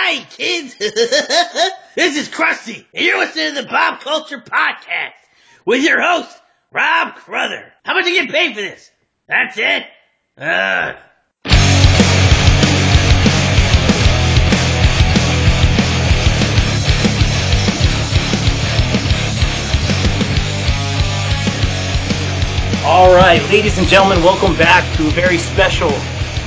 Hi, kids. this is Krusty, and you're listening to the Bob Culture Podcast with your host, Rob Crother. How much you get paid for this? That's it? All right, ladies and gentlemen, welcome back to a very special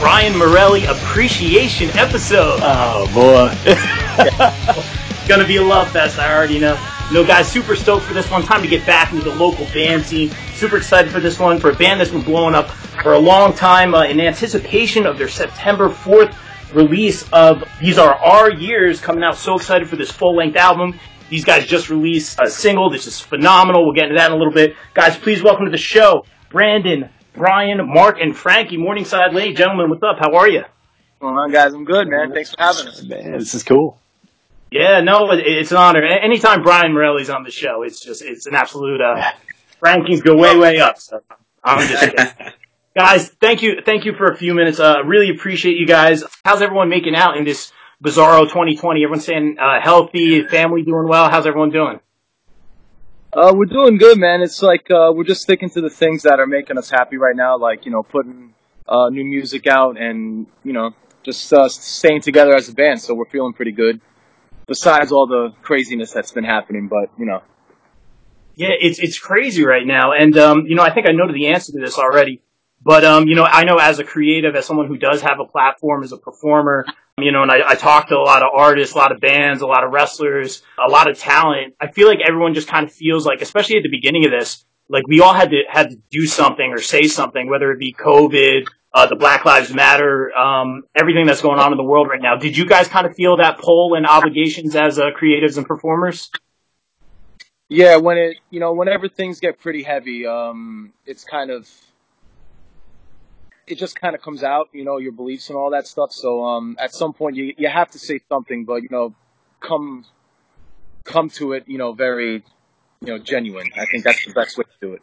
Brian Morelli appreciation episode. Oh boy. it's Gonna be a love fest, I already know. Know, guys, super stoked for this one. Time to get back into the local band scene. Super excited for this one for a band that's been blowing up for a long time uh, in anticipation of their September 4th release of These Are Our Years coming out. So excited for this full length album. These guys just released a single. This is phenomenal. We'll get into that in a little bit. Guys, please welcome to the show Brandon, Brian, Mark, and Frankie. Morningside Lane. Gentlemen, what's up? How are you? What's going on, guys? I'm good, man. Thanks for having us. Man, this is cool. Yeah, no, it, it's an honor. Anytime Brian Morelli's on the show, it's just, it's an absolute, uh, rankings go way, way up. So I'm just kidding. Guys, thank you, thank you for a few minutes. Uh, really appreciate you guys. How's everyone making out in this bizarro 2020? Everyone staying, uh, healthy, family doing well? How's everyone doing? Uh, we're doing good, man. It's like uh, we're just sticking to the things that are making us happy right now, like you know, putting uh, new music out and you know, just uh, staying together as a band. So we're feeling pretty good. Besides all the craziness that's been happening, but you know, Yeah, it's it's crazy right now, and um, you know, I think I know the answer to this already. But um, you know, I know as a creative, as someone who does have a platform, as a performer, you know, and I, I talk to a lot of artists, a lot of bands, a lot of wrestlers, a lot of talent. I feel like everyone just kind of feels like, especially at the beginning of this, like we all had to had to do something or say something, whether it be COVID, uh, the Black Lives Matter, um, everything that's going on in the world right now. Did you guys kind of feel that pull and obligations as uh, creatives and performers? yeah, when it you know, whenever things get pretty heavy, um, it's kind of it just kind of comes out, you know, your beliefs and all that stuff. So um, at some point, you you have to say something, but you know, come come to it, you know, very you know genuine. I think that's the best way to do it.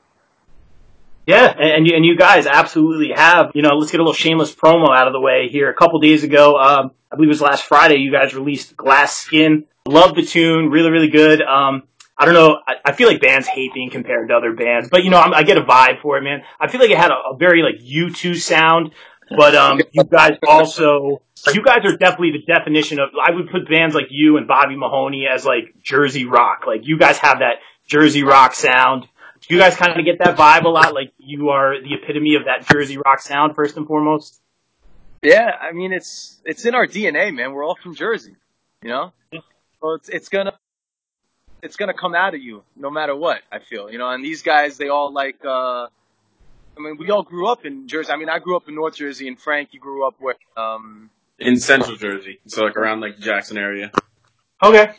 Yeah, and you, and you guys absolutely have. You know, let's get a little shameless promo out of the way here. A couple days ago, um, I believe it was last Friday, you guys released Glass Skin. Love the tune, really, really good. Um, I don't know. I, I feel like bands hate being compared to other bands, but you know, I'm, I get a vibe for it, man. I feel like it had a, a very like U2 sound, but um, you guys also, you guys are definitely the definition of. I would put bands like you and Bobby Mahoney as like Jersey rock. Like you guys have that Jersey rock sound. Do you guys kind of get that vibe a lot? Like you are the epitome of that Jersey rock sound, first and foremost. Yeah, I mean, it's it's in our DNA, man. We're all from Jersey, you know. So it's it's gonna it's gonna come out of you no matter what. I feel, you know. And these guys, they all like. uh I mean, we all grew up in Jersey. I mean, I grew up in North Jersey, and Frank, you grew up where? Um, in central Jersey, so like around like Jackson area. Okay.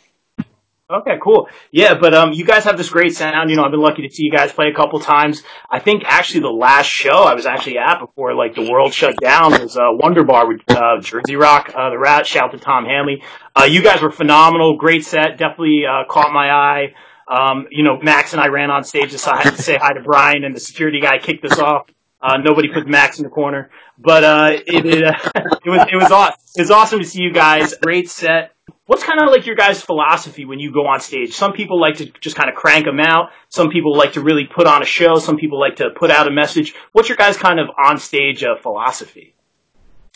Okay, cool. Yeah, but um, you guys have this great sound. You know, I've been lucky to see you guys play a couple times. I think actually the last show I was actually at before like the world shut down was uh, Wonder Bar with uh, Jersey Rock, uh, the Rat. Shout to Tom Hanley. Uh, you guys were phenomenal. Great set. Definitely uh, caught my eye. Um, you know, Max and I ran on stage to say, to say hi to Brian, and the security guy kicked us off. Uh, nobody put Max in the corner, but uh, it it, uh, it was it was awesome. It was awesome to see you guys. Great set. What's kind of like your guys' philosophy when you go on stage? Some people like to just kind of crank them out. Some people like to really put on a show. Some people like to put out a message. What's your guys' kind of on stage uh, philosophy?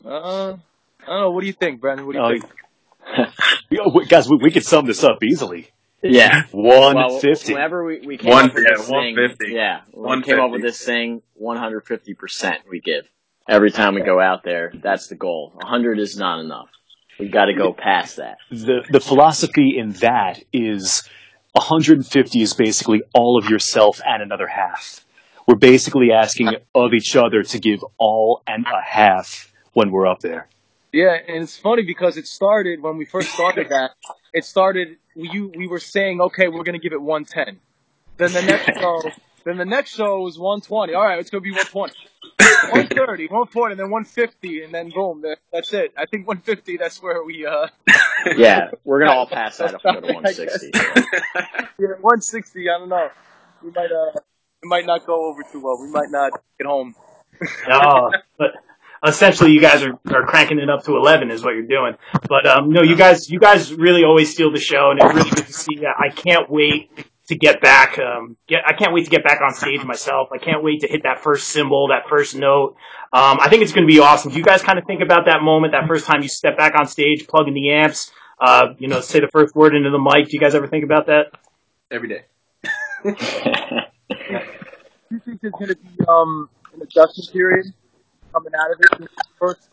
uh, I don't know. What do you think, Brandon? What do you Oh, think? Yo, we- guys, we, we could sum this up easily. Yeah. One Well, whenever we, we came One- up with yeah, this thing, yeah, when we came up with this thing, 150% we give every time we go out there. That's the goal. 100 is not enough. We got to go past that. the the philosophy in that is 150 is basically all of yourself and another half. We're basically asking of each other to give all and a half when we're up there. Yeah, and it's funny because it started when we first started that. It started you we were saying, okay, we're gonna give it 110. Then the next show, then the next show was 120. All right, it's gonna be 120. 130, 140, and then 150, and then boom, that, that's it. I think 150. That's where we uh Yeah, we're going to all pass that if we go to 160. yeah 160. I don't know. We might uh it might not go over too well. We might not get home. Oh, but essentially you guys are, are cranking it up to 11 is what you're doing. But, um, no, you guys, you guys really always steal the show and it's really good to see that. I can't wait to get back, um, get, I can't wait to get back on stage myself. I can't wait to hit that first cymbal, that first note. Um, I think it's going to be awesome. Do you guys kind of think about that moment, that first time you step back on stage, plug in the amps, uh, you know, say the first word into the mic? Do you guys ever think about that? Every day. Do you think there's going to be um, an adjustment period coming out of it? The first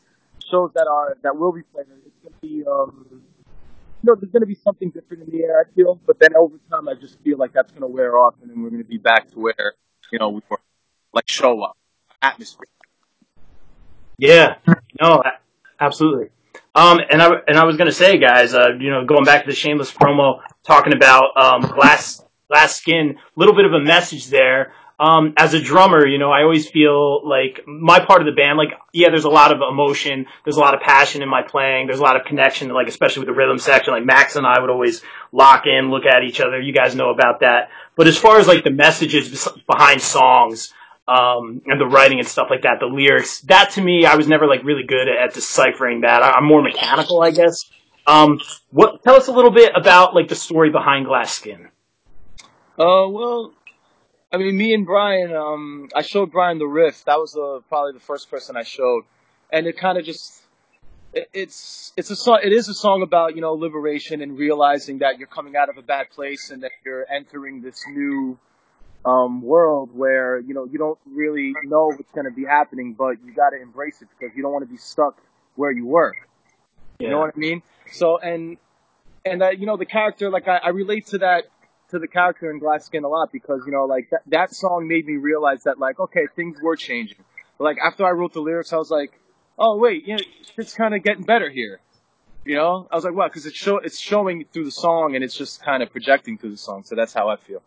shows that are that will be played, it's going to be um, you know, there's going to be something different in the air. I feel, but then over time, I just feel like that's going to wear off, and then we're going to be back to where you know we were, like show up atmosphere. Yeah, no, absolutely. Um, and I and I was gonna say, guys, uh, you know, going back to the shameless promo, talking about um, glass glass skin, a little bit of a message there. Um, as a drummer, you know, I always feel like my part of the band, like, yeah, there's a lot of emotion, there's a lot of passion in my playing, there's a lot of connection, like, especially with the rhythm section, like Max and I would always lock in, look at each other, you guys know about that. But as far as like the messages behind songs, um, and the writing and stuff like that, the lyrics. That to me, I was never like really good at, at deciphering that. I, I'm more mechanical, I guess. Um, what? Tell us a little bit about like the story behind Glass Skin. Uh, well, I mean, me and Brian, um, I showed Brian the riff. That was uh, probably the first person I showed, and it kind of just, it, it's it's a song. It is a song about you know liberation and realizing that you're coming out of a bad place and that you're entering this new um, world where you know you don't really know what's going to be happening, but you got to embrace it because you don't want to be stuck where you were. You know what I mean? So and and that you know the character like I, I relate to that to the character in Glass Skin a lot because you know like that that song made me realize that like okay things were changing. But, like after I wrote the lyrics, I was like, oh wait, you know, it's kind of getting better here. You know, I was like, wow, because it's show it's showing through the song and it's just kind of projecting through the song. So that's how I feel.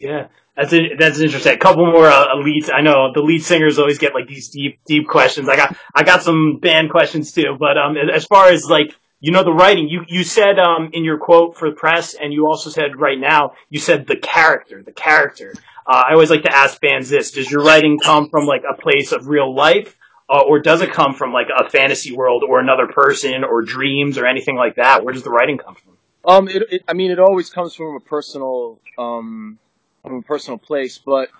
Yeah, that's. That's interesting. A couple more uh, leads. I know the lead singers always get like these deep, deep questions. I got, I got some band questions too. But um, as far as like you know the writing, you you said um in your quote for the press, and you also said right now you said the character, the character. Uh, I always like to ask bands this: Does your writing come from like a place of real life, uh, or does it come from like a fantasy world, or another person, or dreams, or anything like that? Where does the writing come from? Um, it, it I mean it always comes from a personal um from a personal place, but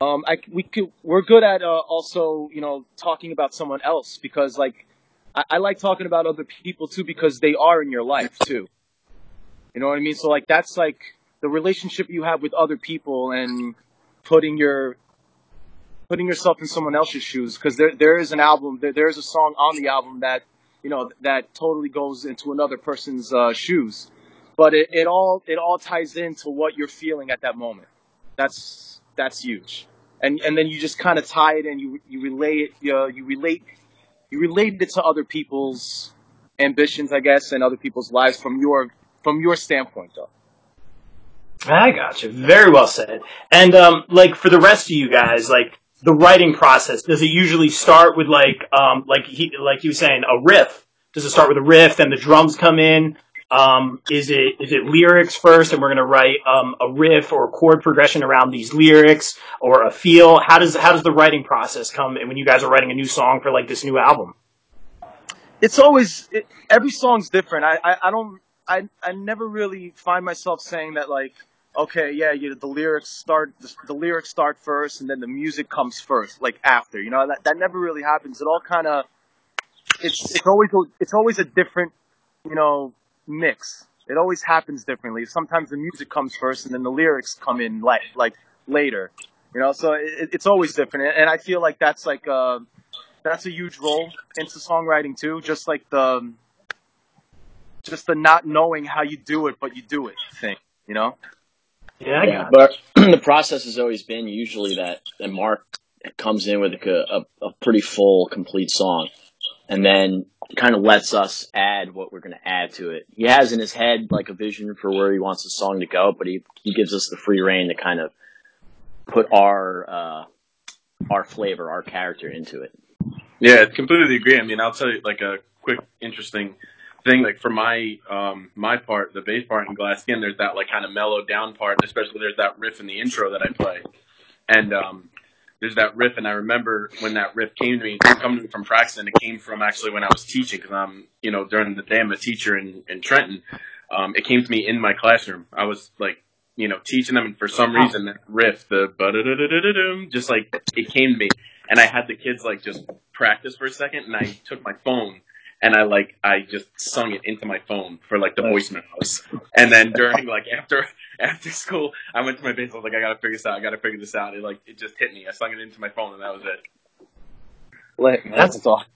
um I we could we're good at uh, also you know talking about someone else because like I, I like talking about other people too because they are in your life too. You know what I mean? So like that's like the relationship you have with other people and putting your putting yourself in someone else's shoes because there there is an album there there is a song on the album that you know that totally goes into another person's uh, shoes, but it, it all it all ties into what you're feeling at that moment. That's that's huge, and and then you just kind of tie it and you you relate it you, know, you relate you related it to other people's ambitions, I guess, and other people's lives from your from your standpoint though. I got you. Very well said. And um, like for the rest of you guys, like the writing process, does it usually start with like um, like he like you saying a riff? Does it start with a riff, then the drums come in? Um, is it is it lyrics first, and we're gonna write um, a riff or a chord progression around these lyrics, or a feel? How does how does the writing process come when you guys are writing a new song for like this new album? it's always it, every song's different. I, I I don't I I never really find myself saying that like okay yeah you the lyrics start the, the lyrics start first and then the music comes first like after you know that that never really happens. It all kind of it's it's always it's always a different you know mix. It always happens differently. Sometimes the music comes first and then the lyrics come in like like later. You know, so it, it's always different, and I feel like that's like uh, that's a huge role into songwriting too. Just like the just the not knowing how you do it, but you do it thing. You know? Yeah, I Yeah, but the process has always been usually that, that Mark comes in with a, a, a pretty full, complete song, and then kind of lets us add what we're going to add to it. He has in his head like a vision for where he wants the song to go, but he he gives us the free rein to kind of put our uh, our flavor, our character into it. Yeah, I completely agree. I mean, I'll tell you like a quick interesting thing. Like for my um my part, the bass part in Glass Skin, there's that like kind of mellow down part, especially there's that riff in the intro that I play. And um there's that riff, and I remember when that riff came to me, coming to me from practice, and it came from actually when I was teaching, because I'm, you know, during the day I'm a teacher in, in Trenton. Um, it came to me in my classroom. I was like, you know, teaching them, and for some reason that riff, the ba just like it came to me, and I had the kids like just practice for a second, and I took my phone and I like I just sung it into my phone for like the voice memos. And then during like after after school, I went to my bass. I was like, I gotta figure this out. I gotta figure this out. It like it just hit me. I sung it into my phone, and that was it. Lit, man. That's- That's awesome.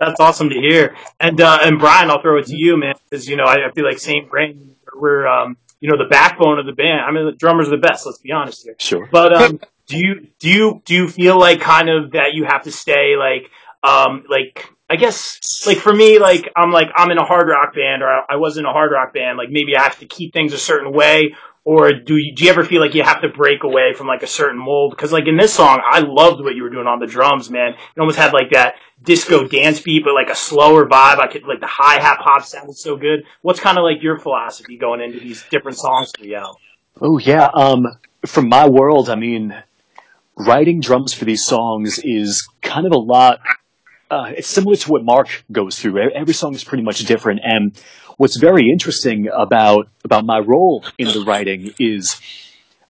That's awesome to hear. And uh, and Brian, I'll throw it to you, man, because you know I, I feel like Saint Brain, we're um, you know the backbone of the band. I mean, the drummers are the best. Let's be honest here. Sure. But um, do you do you do you feel like kind of that you have to stay like um like I guess like for me like I'm like I'm in a hard rock band or I, I was in a hard rock band like maybe I have to keep things a certain way or do you do you ever feel like you have to break away from like a certain mold because like in this song I loved what you were doing on the drums man it almost had like that disco dance beat but like a slower vibe I could like the hi hat pop sounded so good what's kind of like your philosophy going into these different songs for you Oh yeah. Um, from my world, I mean, writing drums for these songs is kind of a lot. Uh, it's similar to what Mark goes through. Every song is pretty much different, and what's very interesting about about my role in the writing is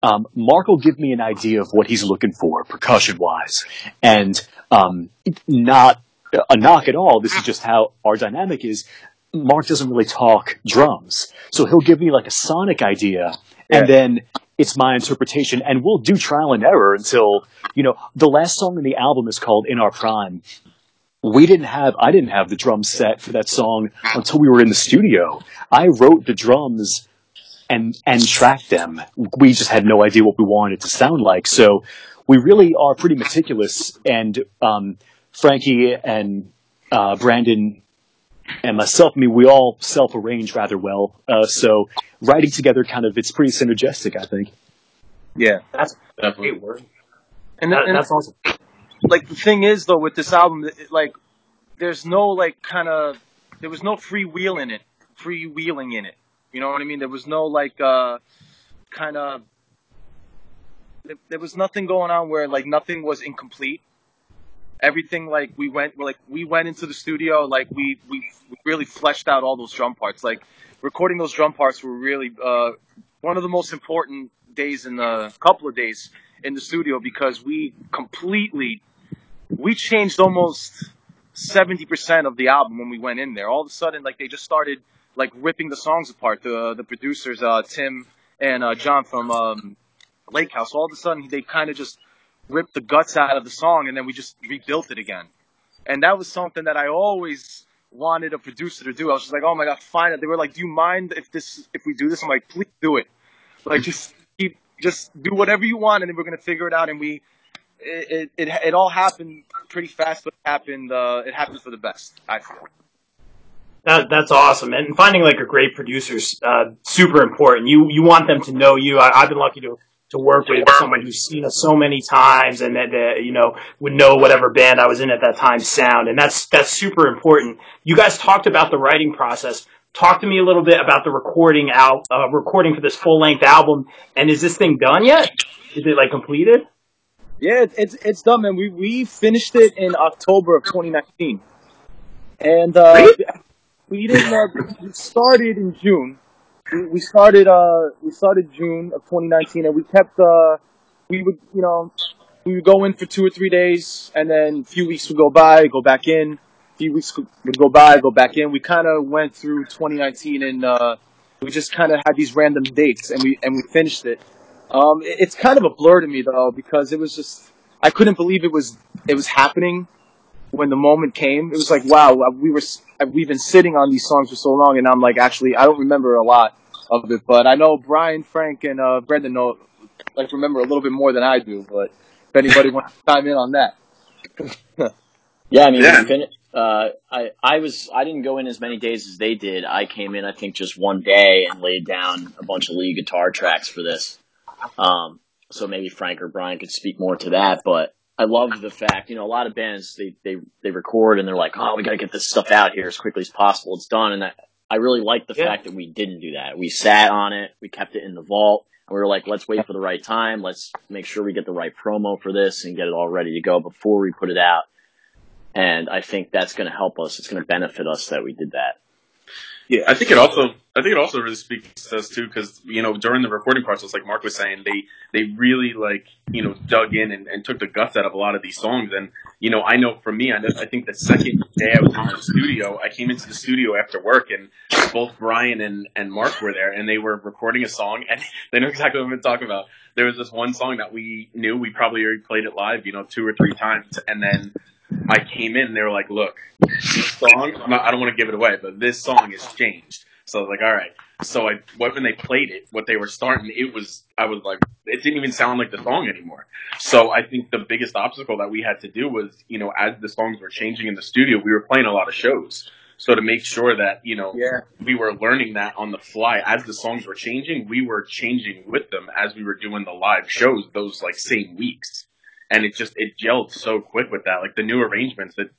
um, Mark will give me an idea of what he's looking for percussion wise, and um, not a knock at all. This is just how our dynamic is. Mark doesn't really talk drums, so he'll give me like a sonic idea, and then it's my interpretation, and we'll do trial and error until you know the last song in the album is called "In Our Prime." We didn't have I didn't have the drum set for that song until we were in the studio. I wrote the drums and and tracked them. We just had no idea what we wanted it to sound like. So we really are pretty meticulous. And um, Frankie and uh, Brandon and myself, I mean, we all self arrange rather well. Uh, so writing together, kind of, it's pretty synergistic. I think. Yeah. That's Definitely. great word. And, That, and that's awesome. Like the thing is though with this album, it, like there's no like kind of there was no free wheel in it, free wheeling in it. You know what I mean? There was no like uh kind of there, there was nothing going on where like nothing was incomplete. Everything like we went like we went into the studio like we we really fleshed out all those drum parts. Like recording those drum parts were really uh one of the most important days in the couple of days in the studio because we completely we changed almost 70% of the album when we went in there. All of a sudden, like they just started like ripping the songs apart. The the producers, uh, Tim and uh, John from um, Lake House. All of a sudden, they kind of just ripped the guts out of the song, and then we just rebuilt it again. And that was something that I always wanted a producer to do. I was just like, oh my god, fine. They were like, do you mind if this if we do this? I'm like, please do it. Like just keep just do whatever you want, and then we're gonna figure it out. And we it it, it, it all happened pretty fast, but it happened uh, it happened for the best. I feel. That, that's awesome. And finding like a great producer is uh, super important. You you want them to know you. I, I've been lucky to to work with someone who's seen us so many times and that, you know would know whatever band I was in at that time sound. And that's that's super important. You guys talked about the writing process. Talk to me a little bit about the recording out uh, recording for this full length album. And is this thing done yet? Is it like completed? Yeah, it's it's done, man. We we finished it in October of 2019, and uh, Really? we didn't. Uh, we started in June. We, we started uh we started June of 2019, and we kept uh we would you know we would go in for two or three days, and then a few weeks would go by, go back in. A few weeks would go by, go back in. We kind of went through 2019, and uh, we just kind of had these random dates, and we and we finished it. Um, it- it's kind of a blur to me though because it was just I couldn't believe it was it was happening when the moment came. It was like wow, we were we've been sitting on these songs for so long, and I'm like actually I don't remember a lot of it, but I know Brian, Frank, and uh, Brendan know like remember a little bit more than I do. But if anybody wants to chime in on that, Yeah, I mean, Yeah. fin- uh, I I was I didn't go in as many days as they did. I came in, I think, just one day and laid down a bunch of lead guitar tracks for this. Um, so maybe Frank or Brian could speak more to that. But I love the fact, you know, a lot of bands they they they record and they're like, oh, we got to get this stuff out here as quickly as possible. It's done, and I I really like the Yeah. fact that we didn't do that. We sat on it, we kept it in the vault, And we were like, let's wait for the right time. Let's make sure we get the right promo for this and get it all ready to go before we put it out. And I think that's going to help us. It's going to benefit us that we did that. Yeah, I think it also, I think it also really speaks to us too, because you know during the recording process, like Mark was saying, they they really like you know dug in and, and took the guts out of a lot of these songs. And you know, I know for me, I, I think the second day I was in the studio, I came into the studio after work, and both Brian and and Mark were there, and they were recording a song, and they know exactly what I'm talking about. There was this one song that we knew we probably already played it live, you know, two or three times, and then I came in and they were like, look, this song, not, i don't want to give it away, but this song has changed. So I was like, all right. So I, when they played it, what they were starting, it was, I was like, it didn't even sound like the song anymore. So I think the biggest obstacle that we had to do was, you know, as the songs were changing in the studio, we were playing a lot of shows. So to make sure that, you know, Yeah. we were learning that on the fly as the songs were changing, we were changing with them as we were doing the live shows those like same weeks. And it just, it gelled so quick with that. Like the new arrangements that,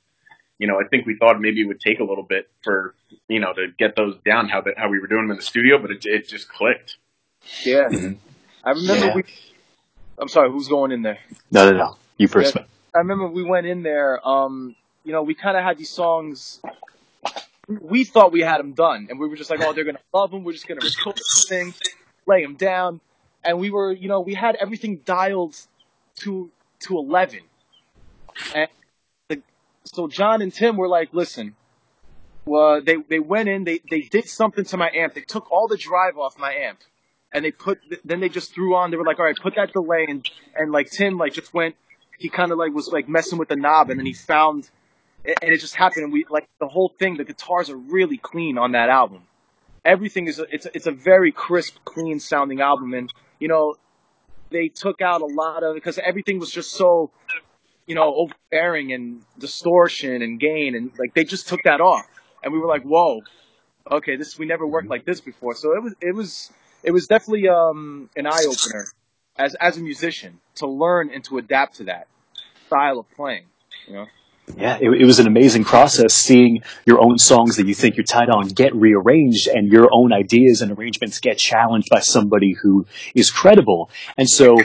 you know, I think we thought maybe it would take a little bit for, you know, to get those down how that, how we were doing them in the studio, but it, it just clicked. Yeah. Mhm. I remember Yeah. we. I'm sorry, who's going in there? No, no, no. You first, Yeah. I remember we went in there. Um, you know, we kind of had these songs. We thought we had them done, and we were just like, "Oh, they're gonna love them. We're just gonna record this thing, lay them down." And we were, you know, we had everything dialed to to eleven. And the, so John and Tim were like, "Listen." Well, they they went in. They they did something to my amp. They took all the drive off my amp, and they put. Then they just threw on. They were like, "All right, put that delay." And and like Tim like just went he kind of like was like messing with the knob and then he found and it just happened and we like the whole thing the guitars are really clean on that album everything is it's it's a very crisp clean sounding album and you know they took out a lot of because everything was just so you know overbearing and distortion and gain and like they just took that off and we were like whoa okay this we never worked like this before so it was it was it was definitely um an eye opener as as a musician to learn and to adapt to that style of playing. You know. Yeah, it, it was an amazing process seeing your own songs that you think you're tied on get rearranged and your own ideas and arrangements get challenged by somebody who is credible. And so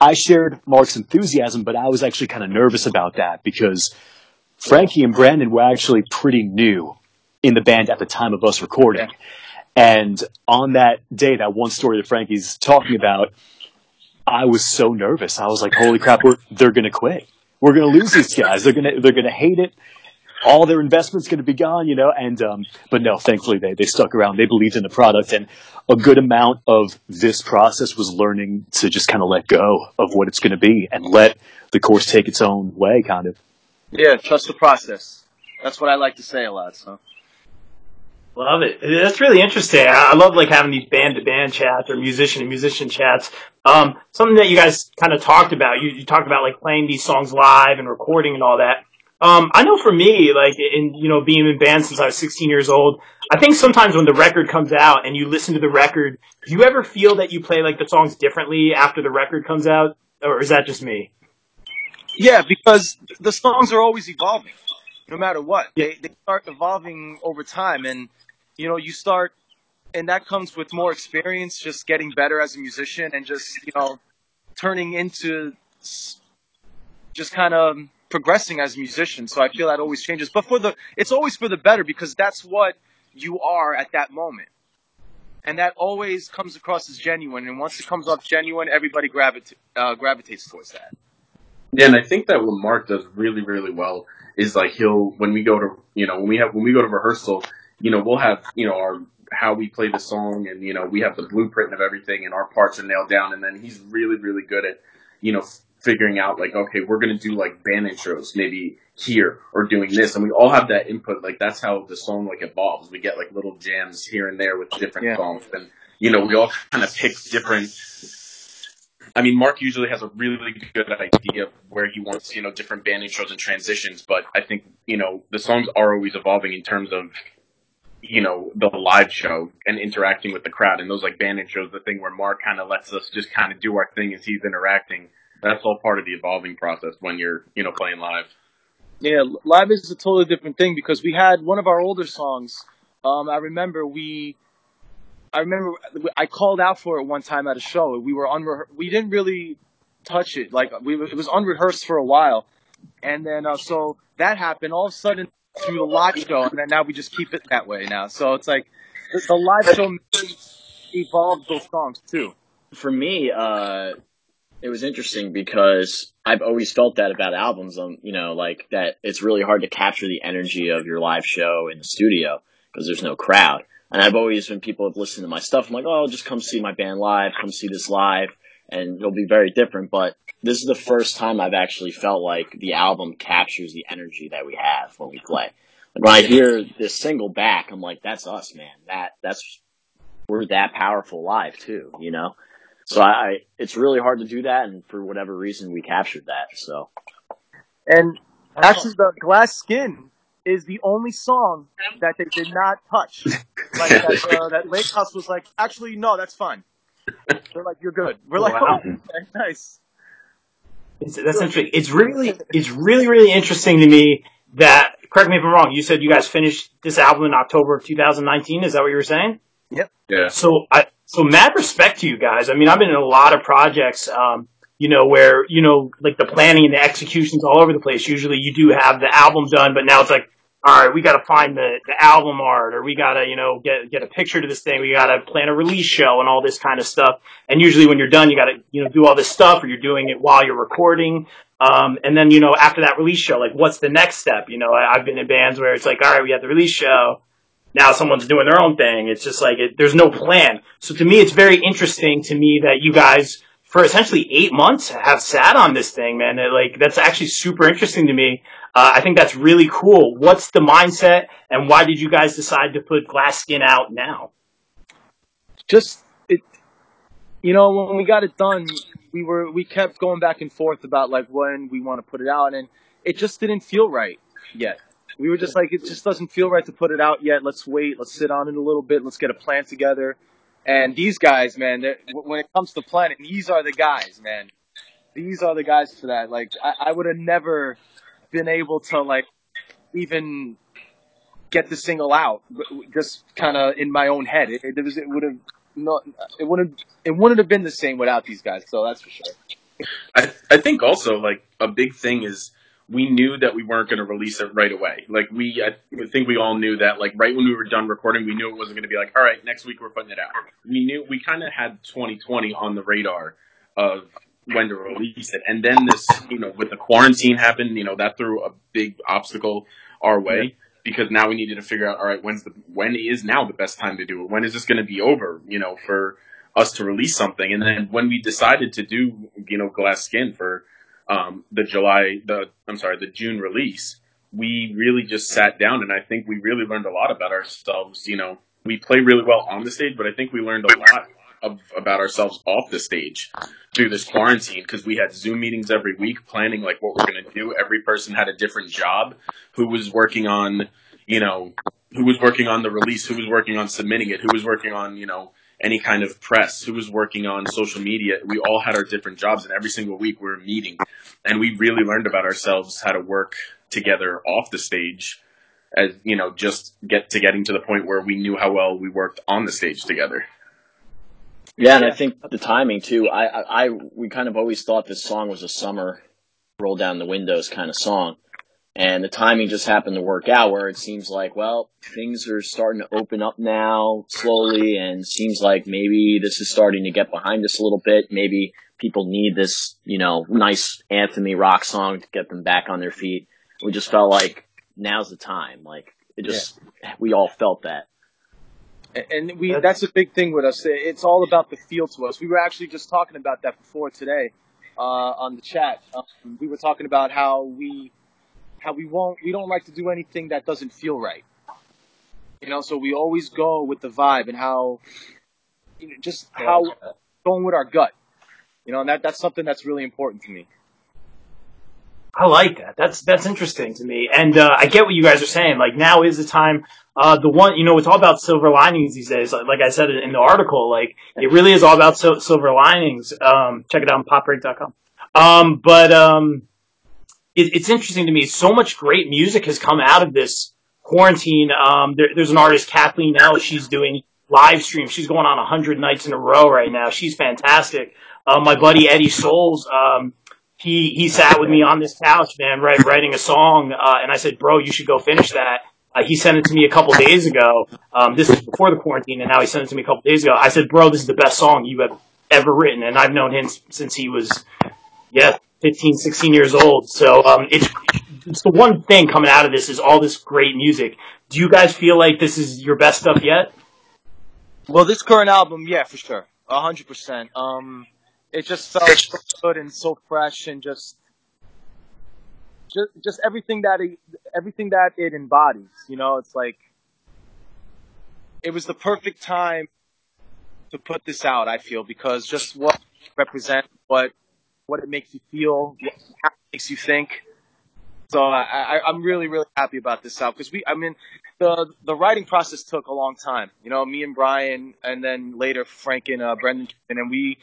I shared Mark's enthusiasm, but I was actually kind of nervous about that because Frankie and Brandon were actually pretty new in the band at the time of us recording. And on that day, that one story that Frankie's talking about, I was so nervous. I was like, holy crap, we're, they're going to quit. We're going to lose these guys. They're going to, they're going to hate it. All their investment's going to be gone, you know, and, um, but no, thankfully they, they stuck around. They believed in the product and a good amount of this process was learning to just kind of let go of what it's going to be and let the course take its own way, kind of. Yeah, trust the process. That's what I like to say a lot. So. Love it. That's really interesting. I love like having these band to band chats or musician to musician chats. Um, something that you guys kind of talked about. You, you talked about like playing these songs live and recording and all that. Um, I know for me, like in you know being in band since I was 16 years old, I think sometimes when the record comes out and you listen to the record, do you ever feel that you play like the songs differently after the record comes out, or is that just me? Yeah, because the songs are always evolving, no matter what. They they start evolving over time, and you know you start, and that comes with more experience, just getting better as a musician, and just you know turning into just kind of progressing as a musician. So I feel that always changes, but for the it's always for the better because that's what you are at that moment. And that always comes across as genuine, and once it comes off genuine, everybody gravita- uh, gravitates towards that. Yeah, and I think that what Mark does really, really well is like he'll when we go to you know when we have when we go to rehearsal, you know we'll have you know our how we play the song and you know we have the blueprint of everything and our parts are nailed down. And then he's really really good at you know figuring out like okay we're gonna do like band intros maybe here or doing this. And we all have that input. Like that's how the song like evolves. We get like little jams here and there with different Yeah. songs. And you know we all kind of pick different I mean, Mark usually has a really good idea of where he wants, you know, different band intros and transitions, but I think, you know, the songs are always evolving in terms of, you know, the live show and interacting with the crowd. And those like band shows, the thing where Mark kind of lets us just kind of do our thing as he's interacting. That's all part of the evolving process when you're, you know, playing live. Yeah, live is a totally different thing because we had one of our older songs. Um, I remember we I remember I called out for it one time at a show. We were unrehe- we didn't really touch it like we it was unrehearsed for a while, and then uh, so that happened. All of a sudden through the live show, and then now we just keep it that way now. So it's like the, the live show evolved those songs too. For me, uh, it was interesting because I've always felt that about albums. Um, you know, like that it's really hard to capture the energy of your live show in the studio because there's no crowd. And I've always, when people have listened to my stuff, I'm like, oh, just come see my band live, come see this live, and it'll be very different. But this is the first time I've actually felt like the album captures the energy that we have when we play. Like when I hear this single back, I'm like, that's us, man. That that's we're that powerful live too, you know. So I, it's really hard to do that, and for whatever reason, we captured that. So, and actually, the Glass Skin is the only song that they did not touch. Like that, uh, that Lake House was like, actually, no, that's fine. They're like, you're good. We're like, Wow. oh, okay, nice. It's, that's interesting. It's really, it's really, really interesting to me that. Correct me if I'm wrong. You said you guys finished this album in October of 2019. Is that what you were saying? Yeah. So I, so mad respect to you guys. I mean, I've been in a lot of projects, um, you know, where, you know, like the planning and the execution's all over the place. Usually you do have the album done, but now it's like, all right, we got to find the, the album art or we got to, you know, get, get a picture to this thing. We got to plan a release show and all this kind of stuff. And usually when you're done, you got to, you know, do all this stuff or you're doing it while you're recording. Um, and then, you know, after that release show, like what's the next step? You know, I, I've been in bands where it's like, all right, we have the release show now someone's doing their own thing. It's just like it, there's no plan. So to me, it's very interesting to me that you guys, for essentially eight months, have sat on this thing, man. It, like that's actually super interesting to me. Uh, I think that's really cool. What's the mindset, and why did you guys decide to put Glass Skin out now? Just it, you know, when we got it done, we were we kept going back and forth about like when we want to put it out, and it just didn't feel right yet. We were just like, it just doesn't feel right to put it out yet. Let's wait. Let's sit on it a little bit. Let's get a plan together. And these guys, man, when it comes to planning, these are the guys, man. These are the guys for that. Like, I, I would have never been able to like even get the single out, just kind of in my own head. It, it, it would have not, it wouldn't, it wouldn't have been the same without these guys. So that's for sure. I I think also like a big thing is we knew that we weren't going to release it right away. Like we, I think we all knew that. Like right when we were done recording, we knew it wasn't going to be like, all right, next week we're putting it out. We knew we kind of had 2020 on the radar of when to release it, and then this, you know, with the quarantine happened, you know, that threw a big obstacle our way. Because now we needed to figure out, all right, when's the when is now the best time to do it? When is this going to be over? You know, for us to release something. And then when we decided to do, you know, Glass Skin for um, the July, the I'm sorry, the June release, we really just sat down and I think we really learned a lot about ourselves. You know, we play really well on the stage, but I think we learned a lot about ourselves off the stage through this quarantine because we had Zoom meetings every week planning like what we're going to do. Every person had a different job who was working on, you know, who was working on the release, who was working on submitting it, who was working on, you know, any kind of press, who was working on social media. We all had our different jobs and every single week we were meeting and we really learned about ourselves, how to work together off the stage as, you know, just get to getting to the point where we knew how well we worked on the stage together. Yeah, and I think the timing too. I, I, I, we kind of always thought this song was a summer roll down the windows kind of song. And the timing just happened to work out where it seems like, well, things are starting to open up now slowly and seems like maybe this is starting to get behind us a little bit. Maybe people need this, you know, nice anthemy rock song to get them back on their feet. We just felt like now's the time. Like it just, we all felt that. And we that's a big thing with us. It's all about the feel to us. We were actually just talking about that before today uh, on the chat. Um, we were talking about how we how we won't we don't like to do anything that doesn't feel right. You know, so we always go with the vibe and how you know, just how going with our gut. You know, and that that's something that's really important to me. I like that. That's that's interesting to me, and uh, I get what you guys are saying. Like now is the time. Uh, the one, you know, it's all about silver linings these days. Like, like I said in the article, like it really is all about sil- silver linings. Um, check it out on popbreak.com. Um, but um, it, it's interesting to me. So much great music has come out of this quarantine. Um, there, there's an artist, Kathleen L. She's doing live stream. She's going on 100 nights in a row right now. She's fantastic. Uh, my buddy Eddie Souls, um, he, he sat with me on this couch, man, right, writing a song. Uh, and I said, bro, you should go finish that. Uh, he sent it to me a couple days ago. Um, this is before the quarantine, and now he sent it to me a couple days ago. I said, bro, this is the best song you have ever written, and I've known him since he was, yeah, 15, 16 years old. So um, it's it's the one thing coming out of this is all this great music. Do you guys feel like this is your best stuff yet? Well, this current album, yeah, for sure, a hundred percent. Um, it just felt so good and so fresh, and just, just, just everything that it, everything that it embodies. You know, it's like it was the perfect time to put this out. I feel because just what represents, what what it makes you feel, what, it makes you think. So I, I, I'm really, really happy about this album because we, I mean, the the writing process took a long time. You know, me and Brian, and then later Frank and uh, Brendan, and we,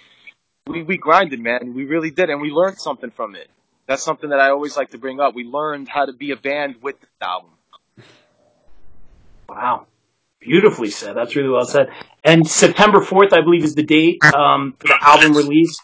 we we grinded, man. We really did, and we learned something from it. That's something that I always like to bring up. We learned how to be a band with this album. Wow. Beautifully said. That's really well said. And September 4th, I believe, is the date um, for the album release.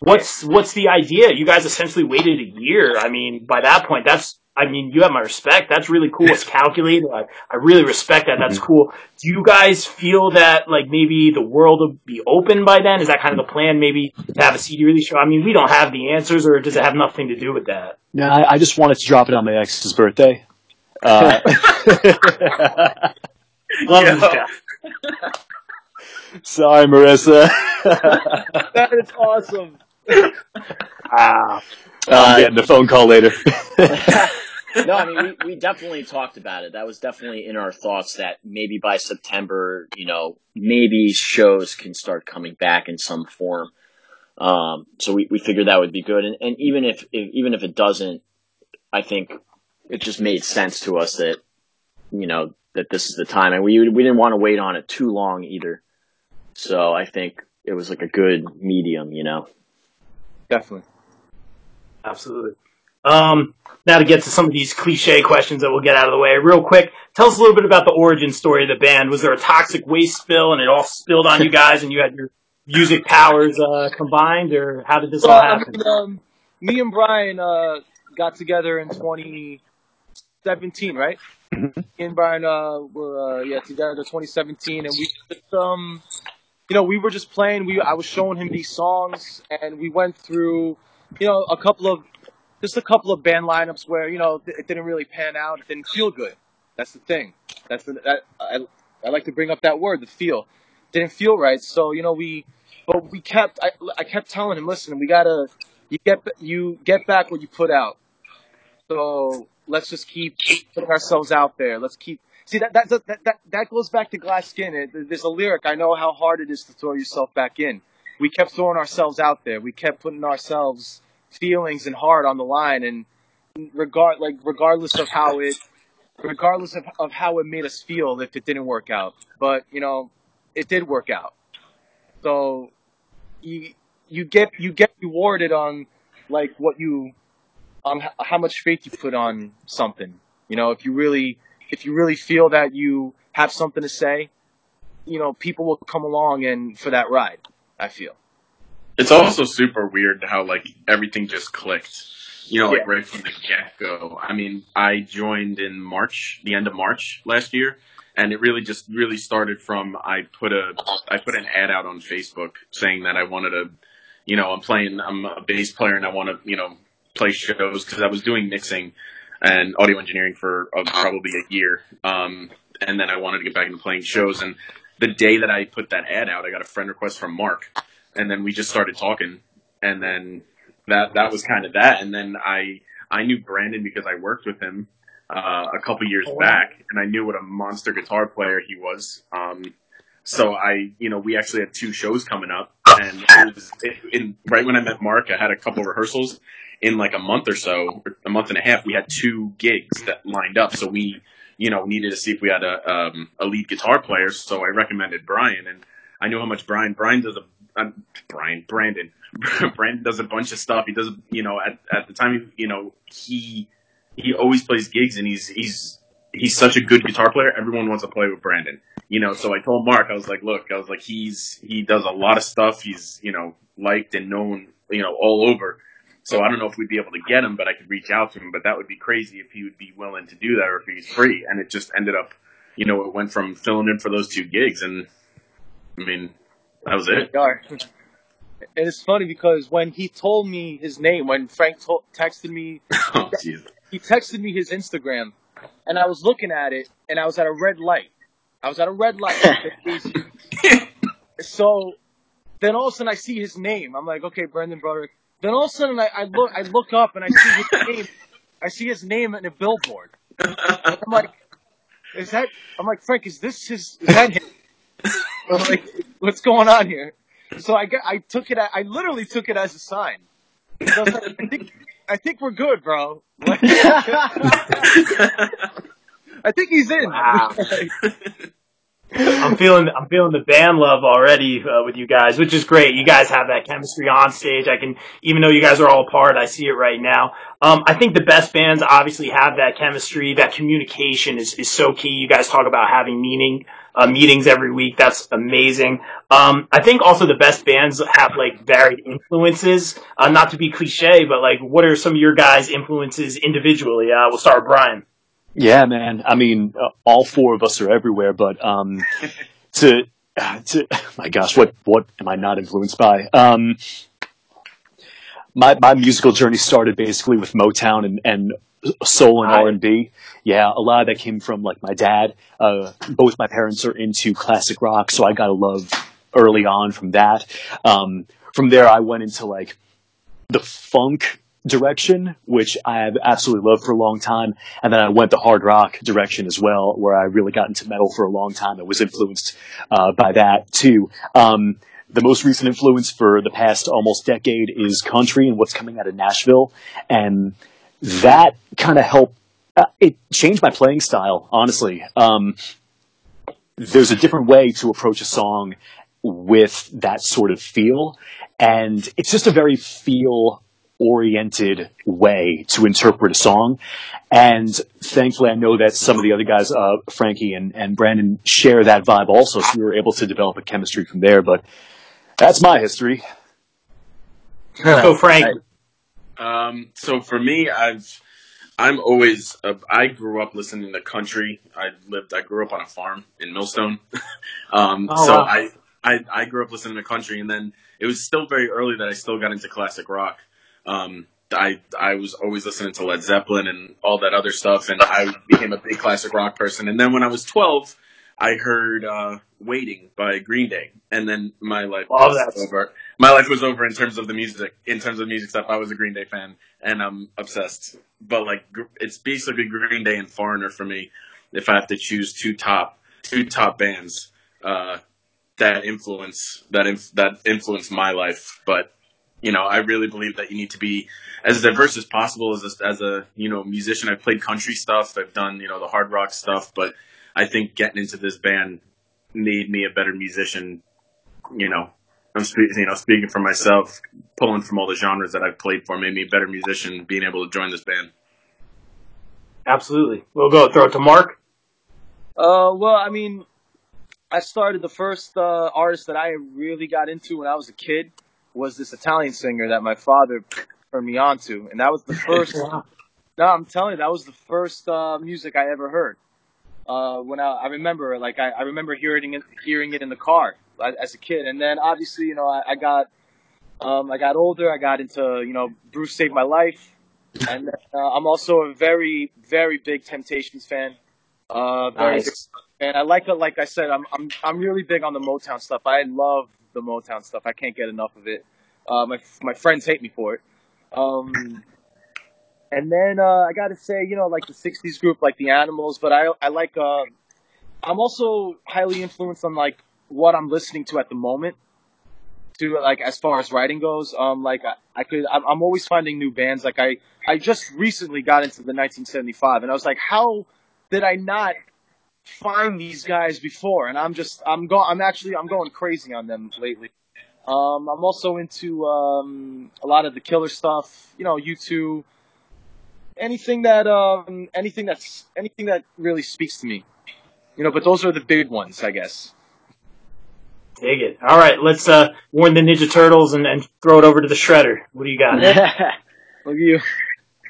What's what's the idea? You guys essentially waited a year. I mean, by that point, that's I mean, you have my respect. That's really cool. It's calculated. I, I really respect that. That's mm-hmm. cool. Do you guys feel that like maybe the world will be open by then? Is that kind of the plan? Maybe to have a CD release show? I mean, we don't have the answers, or does it have nothing to do with that? No, I, I just wanted to drop it on my ex's birthday. Uh, Love this guy. sorry, Marissa. That is awesome. Wow. I'm getting a phone call later. No, I mean, we, we definitely talked about it. That was definitely in our thoughts that maybe by September, you know, maybe shows can start coming back in some form. Um, so we, we figured that would be good. And, and even if, if, even if it doesn't, I think it just made sense to us that, you know, that this is the time and we, we didn't want to wait on it too long either. So I think it was like a good medium, you know? Definitely. Absolutely. Um, now to get to some of these cliche questions that we'll get out of the way real quick. Tell us a little bit about the origin story of the band. Was there a toxic waste spill and it all spilled on you guys and you had your music powers, uh, combined or how did this Well, all I happen? mean, um, me and Brian uh, got together in 2017, right? Me and Brian uh, were uh, yeah together in 2017, and we just um, you know, we were just playing. We I was showing him these songs, and we went through, you know, a couple of just a couple of band lineups where you know it didn't really pan out. It didn't feel good. That's the thing. That's the that I I like to bring up that word, the feel. Didn't feel right. So you know we, but we kept. I I kept telling him, listen, we gotta. You get you get back what you put out. So let's just keep putting ourselves out there. Let's keep. See that that that that, that goes back to glass skin. It, there's a lyric. I know how hard it is to throw yourself back in. We kept throwing ourselves out there. We kept putting ourselves feelings and heart on the line, and regard like regardless of how it, regardless of, of how it made us feel, if it didn't work out. But you know, it did work out. So you you get you get rewarded on like what you on how much faith you put on something. You know, if you really if you really feel that you have something to say, you know, people will come along and for that ride. I feel. It's also super weird how like everything just clicked. You know, like Yeah. right from the get go. I mean, I joined in March, the end of March last year, and it really just really started from I put a I put an ad out on Facebook saying that I wanted to, you know, I'm playing I'm a bass player and I want to you know play shows because I was doing mixing and audio engineering for uh, probably a year, um, and then I wanted to get back into playing shows. And the day that I put that ad out, I got a friend request from Mark, and then we just started talking, and then that that was kind of that. And then I I knew Brandon because I worked with him uh, a couple years Oh, wow. back, and I knew what a monster guitar player he was. Um, so I, you know, we actually had two shows coming up, and it was it, in right when I met Mark, I had a couple rehearsals. In like a month or so, or a month and a half, we had two gigs that lined up. So we, you know, needed to see if we had a um, a lead guitar player. So I recommended Brian, and I knew how much Brian Brian does a uh, Brian Brandon Brandon does a bunch of stuff. He does, you know, at at the time, you know, he he always plays gigs, and he's he's he's such a good guitar player. Everyone wants to play with Brandon. you know, so I told Mark, I was like, look, I was like, he's, he does a lot of stuff. He's, you know, liked and known, you know, all over. So I don't know if we'd be able to get him, but I could reach out to him. But that would be crazy if he would be willing to do that or if he's free. And it just ended up, you know, it went from filling in for those two gigs, and I mean, that was it. And it's funny because when he told me his name, when Frank texted me, oh, he texted me his Instagram, and I was looking at it, and I was at a red light. I was at a red light. so then all of a sudden I see his name. I'm like, okay, Brendan Broderick. Then all of a sudden I, I look, I look up and I see his name. I see his name in a billboard. I'm like, is that? I'm like, Frank, is this his? Is that him? Like, what's going on here? So I, got, I took it. I literally took it as a sign. So I, like, I think, I think we're good, bro. Like, I think he's in. Wow. I'm feeling I'm feeling the band love already uh, with you guys, which is great. You guys have that chemistry on stage. I can, even though you guys are all apart, I see it right now. Um, I think the best bands obviously have that chemistry. That communication is is so key. You guys talk about having meaning. Uh, meetings every week. That's amazing. Um, I think also the best bands have like varied influences. Uh, not to be cliche, but like, what are some of your guys' influences individually? Uh, we'll start with Brian. Yeah, man. I mean, uh, all four of us are everywhere, but um, to to my gosh, what what am I not influenced by? Um, my my musical journey started basically with Motown and and soul and R and B. Yeah, a lot of that came from like my dad. Uh, both my parents are into classic rock, so I got a love early on from that. Um, from there, I went into like the funk direction, which I have absolutely loved for a long time. And then I went the hard rock direction as well, where I really got into metal for a long time. I was influenced uh, by that too. Um, the most recent influence for the past almost decade is country and what's coming out of Nashville. And that kind of helped, uh, it changed my playing style, honestly. Um, there's a different way to approach a song with that sort of feel. And it's just a very feel oriented way to interpret a song. And thankfully, I know that some of the other guys, uh, Frankie and, and Brandon, share that vibe also. So we were able to develop a chemistry from there. But that's my history. So Frank, Um, so for me, I've, I'm always, uh, I grew up listening to country. I lived, I grew up on a farm in Millstone. um, Oh, so wow. I, I, I grew up listening to country and then it was still very early that I still got into classic rock. Um, I, I was always listening to Led Zeppelin and all that other stuff and I became a big classic rock person. And then when I was 12, I heard, uh, Waiting by Green Day. And then my life was over. My life was over in terms of the music, in terms of music stuff. I was a Green Day fan and I'm obsessed. But like, it's basically Green Day and Foreigner for me. If I have to choose two top, two top bands, uh, that influence, that, inf- that influence my life. But, you know, I really believe that you need to be as diverse as possible as a, as a, you know, musician. I've played country stuff. I've done, you know, the hard rock stuff, but I think getting into this band made me a better musician. You know, I'm spe- you know speaking for myself, pulling from all the genres that I've played for made me a better musician. Being able to join this band. absolutely. We'll go throw it to Mark. Uh, well, I mean, I started the first uh, artist that I really got into when I was a kid was this Italian singer that my father turned me on to, and that was the first. no, I'm telling you, that was the first uh, music I ever heard. Uh, when I, I remember, like I, I remember hearing it, hearing it in the car as a kid, and then obviously, you know, I, I got, um, I got older. I got into, you know, Bruce saved my life, and uh, I'm also a very, very big Temptations fan. Uh, very big Nice. and I like it. Like I said, I'm I'm I'm really big on the Motown stuff. I love the Motown stuff. I can't get enough of it. Uh, my my friends hate me for it. Um, and then uh, I got to say, you know, like the '60s group, like the Animals. But I I like. Uh, I'm also highly influenced on like what I'm listening to at the moment. To like as far as writing goes, um, like I, I could, I'm, I'm always finding new bands. Like I, I just recently got into the 1975, and I was like, how did I not find these guys before, and I'm just I'm going I'm actually I'm going crazy on them lately. Um, I'm also into um, a lot of the killer stuff, you know, U2, anything that um, anything that's anything that really speaks to me. you know, but those are the big ones, I guess. Dig it. All right, let's uh, warn the Ninja Turtles and, and throw it over to the Shredder. What do you got? Look at you.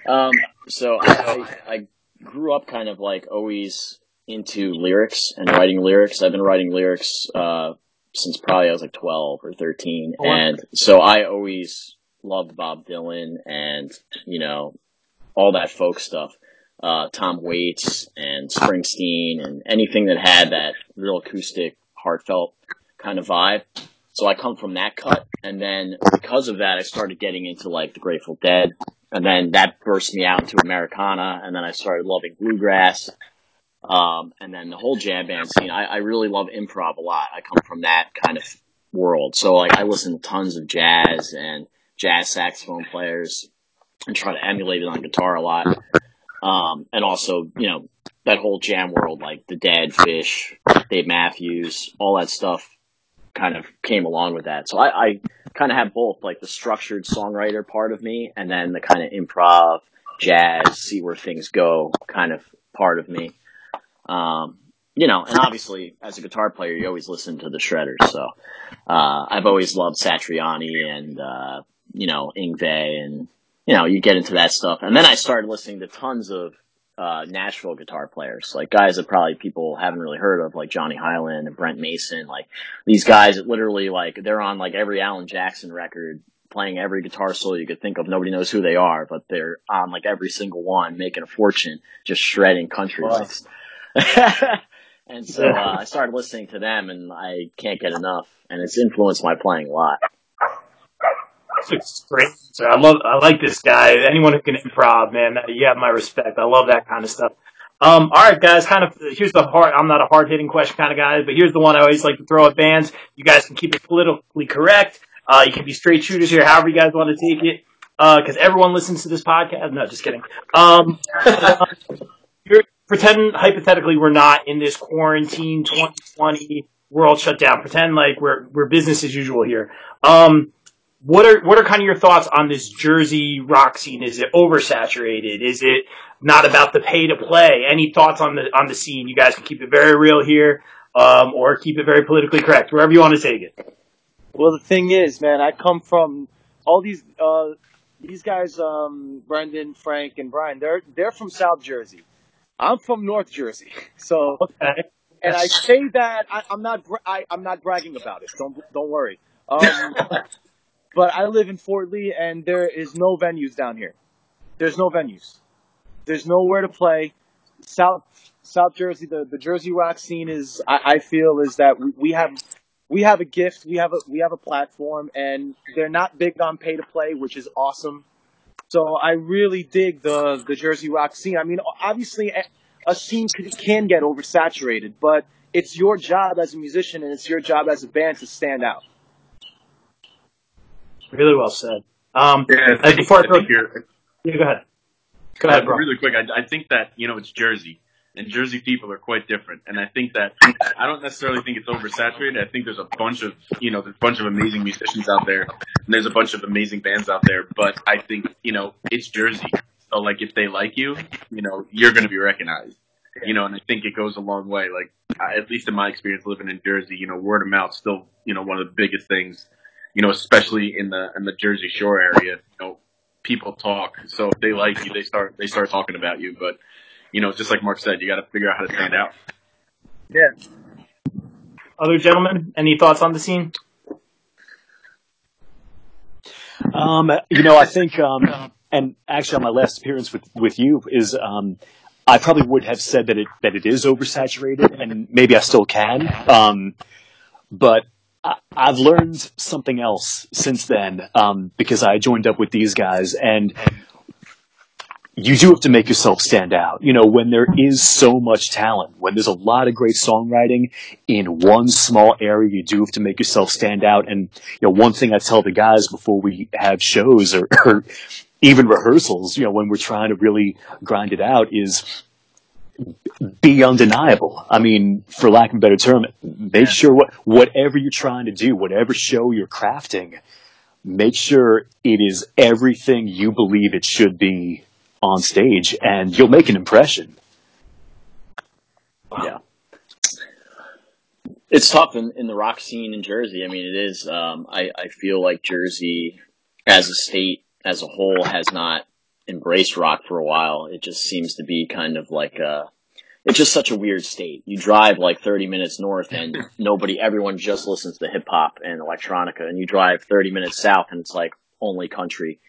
Um, so I, I grew up kind of like always into lyrics and writing lyrics. I've been writing lyrics uh, since probably I was like 12 or 13. Oh, wow. And so I always loved Bob Dylan and, you know, all that folk stuff. Uh, Tom Waits and Springsteen and anything that had that real acoustic, heartfelt kind of vibe. So I come from that cut. And then because of that, I started getting into like the Grateful Dead. And then that burst me out into Americana. And then I started loving bluegrass. Um, and then the whole jam band scene. I, I really love improv a lot. I come from that kind of world. So like I listen to tons of jazz and jazz saxophone players and try to emulate it on guitar a lot. Um, and also, you know, that whole jam world, like the Dead, Phish, Dave Matthews, all that stuff kind of came along with that. So I, I kind of have both, like the structured songwriter part of me and then the kind of improv, jazz, see where things go kind of part of me. Um, you know, and obviously as a guitar player, you always listen to the shredders. So, uh, I've always loved Satriani and, uh, you know, Yngwie and, you know, you get into that stuff. And then I started listening to tons of, uh, Nashville guitar players, like guys that probably people haven't really heard of, like Johnny Hiland and Brent Mason. Like these guys that literally like, they're on like every Alan Jackson record, playing every guitar solo you could think of. Nobody knows who they are, but they're on like every single one, making a fortune, just shredding country Wow. and so uh, I started listening to them, and I can't get enough, and it's influenced my playing a lot. Great. So I love, I like this guy. Anyone who can improv, man, you have my respect. I love that kind of stuff. Um, all right, guys. Kind of here's the hard. I'm not a hard hitting question kind of guy, but here's the one I always like to throw at bands. You guys can keep it politically correct. Uh, you can be straight shooters here, however you guys want to take it. Because everyone listens to this podcast. No, just kidding. Um, you're, pretend hypothetically we're not in this quarantine 2020 world shutdown. Pretend like we're we're business as usual here. Um, what are what are kind of your thoughts on this Jersey rock scene? Is it oversaturated? Is it not about the pay to play? Any thoughts on the on the scene? You guys can keep it very real here, um, or keep it very politically correct, wherever you want to take it. Well, the thing is, man, I come from all these uh, these guys, um, Brendan, Frank, and Brian. They're they're from South Jersey. I'm from North Jersey, so Okay. and I say that I, I'm not I, I'm not bragging about it. Don't don't worry. Um, but I live in Fort Lee, and there is no venues down here. There's no venues. There's nowhere to play. South South Jersey, the, the Jersey rock scene is I, I feel is that we, we have we have a gift, we have a we have a platform, and they're not big on pay to play, which is awesome. So I really dig the the Jersey rock scene. I mean, obviously, a, scene can get oversaturated, but it's your job as a musician and it's your job as a band to stand out. Really well said. Um, Yeah, uh, before I I think you're, yeah, go ahead. Go ahead, bro. Really quick, I, I think that you know it's Jersey, and Jersey people are quite different. And I think that I don't necessarily think it's oversaturated. I think there's a bunch of you know there's a bunch of amazing musicians out there, and there's a bunch of amazing bands out there. But I think you know it's Jersey, so like if they like you, you know you're going to be recognized. You know, and I think it goes a long way. Like I- at least in my experience living in Jersey, you know, word of mouth still you know one of the biggest things. You know, especially in the in the Jersey Shore area. You know, people talk. So if they like you, they start they start talking about you. But you know, just like Mark said, you got to figure out how to stand out. Yeah. Other gentlemen, any thoughts on the scene? Um, you know, I think, um, and actually on my last appearance with, with you is, um, I probably would have said that it, that it is oversaturated and maybe I still can. Um, but I, I've learned something else since then, um, because I joined up with these guys and you do have to make yourself stand out. You know, when there is so much talent, when there's a lot of great songwriting in one small area, you do have to make yourself stand out. And, you know, one thing I tell the guys before we have shows or, or even rehearsals, you know, when we're trying to really grind it out is be undeniable. I mean, for lack of a better term, make sure what, whatever you're trying to do, whatever show you're crafting, make sure it is everything you believe it should be on stage and you'll make an impression. Yeah. It's tough in, in the rock scene in Jersey. I mean, it is. Um, I, I feel like Jersey, as a state as a whole, has not embraced rock for a while. It just seems to be kind of like a, it's just such a weird state. You drive like 30 minutes north and nobody, everyone just listens to hip hop and electronica. And you drive 30 minutes south and it's like only country.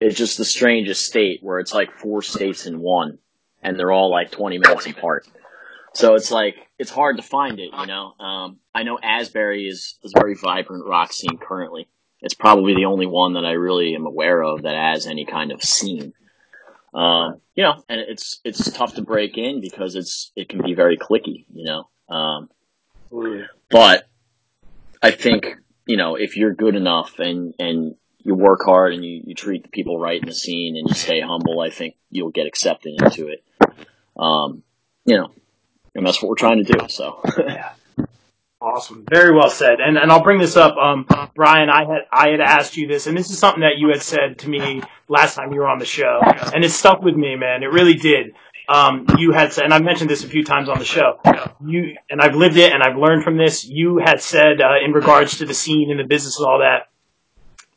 It's just the strangest state where it's like four states in one and they're all like 20 minutes apart. So it's like, it's hard to find it, you know? Um, I know Asbury is, is a very vibrant rock scene currently. It's probably the only one that I really am aware of that has any kind of scene. Um, you know, and it's, it's tough to break in because it's, it can be very clicky, you know? Um, but I think, you know, if you're good enough and, and you work hard and you, you treat the people right in the scene and you stay humble, I think you'll get accepted into it. Um, you know, and that's what we're trying to do. So, Awesome. Very well said. And and I'll bring this up. Um, Brian, I had I had asked you this, and this is something that you had said to me last time you were on the show, and it stuck with me, man. It really did. Um, you had said, and I've mentioned this a few times on the show. You and I've lived it, and I've learned from this. You had said uh, in regards to the scene and the business and all that,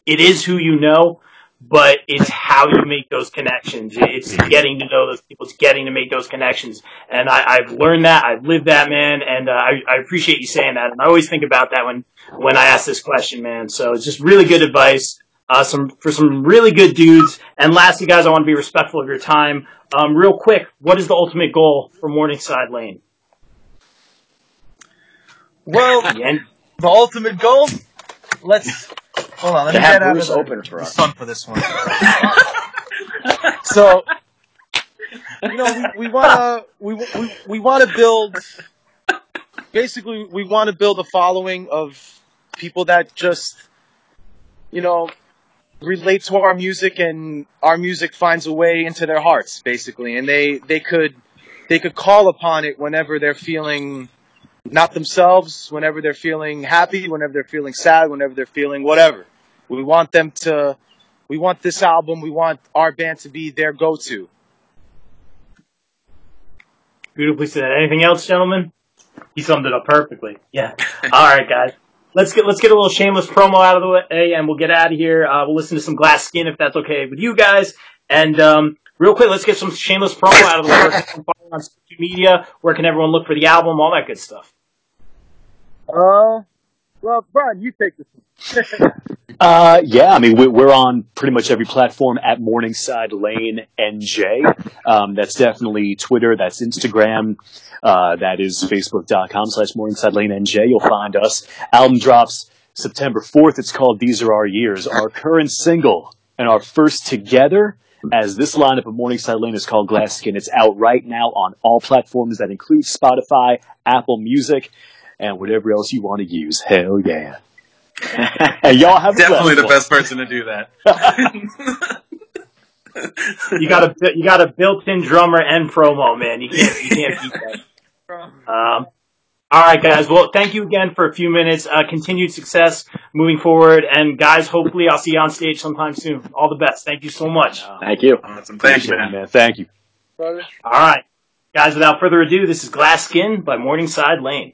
it is who you know, but it's how you make those connections. It's getting to know those people. It's getting to make those connections. And I, I've learned that. I've lived that, man. And uh, I, I appreciate you saying that. And I always think about that when when I ask this question, man. So it's just really good advice. Uh, some for some really good dudes. And lastly, guys, I want to be respectful of your time. Um, real quick, what is the ultimate goal for Morningside Lane? Well, The the ultimate goal. Let's hold on. Let me get out of open for us. sun for this one. so, you know, we, we wanna we we we wanna build. Basically, we want to build a following of people that just, you know, relate to our music and our music finds a way into their hearts, basically, and they they could they could call upon it whenever they're feeling not themselves, whenever they're feeling happy, whenever they're feeling sad, whenever they're feeling whatever. We want them to, we want this album, we want our band to be their go-to. Beautifully said. Anything else, gentlemen? He summed it up perfectly. Yeah. All right, guys. Let's get let's get a little shameless promo out of the way, and we'll get out of here. Uh, we'll listen to some Glass Skin if that's okay with you guys. And um, real quick, let's get some shameless promo out of the way. Where can everyone follow on social media? Where can everyone look for the album? All that good stuff. Uh, well, Brian, you take this one. Uh, yeah, I mean, we're, we're on pretty much every platform at Morningside Lane NJ. Um, that's definitely Twitter, that's Instagram, uh, that is Facebook.com slash Morningside Lane NJ. You'll find us. Album drops September 4th. It's called These Are Our Years. Our current single and our first together as this lineup of Morningside Lane is called Glass Skin. It's out right now on all platforms that include Spotify, Apple Music, and whatever else you want to use. Hell yeah. Hey, y'all have Definitely the blessed best person to do that. You got a you got a built-in drummer and promo, man. You can't you can't beat that. Um, all right, guys. Well, thank you again for a few minutes. Uh, continued success moving forward, and guys, hopefully I'll see you on stage sometime soon. All the best. Thank you so much. Thank you. Awesome. Thank you, man. man. Thank you. All right, guys. Without further ado, this is Glass Skin by Morningside Lane.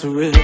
to rip.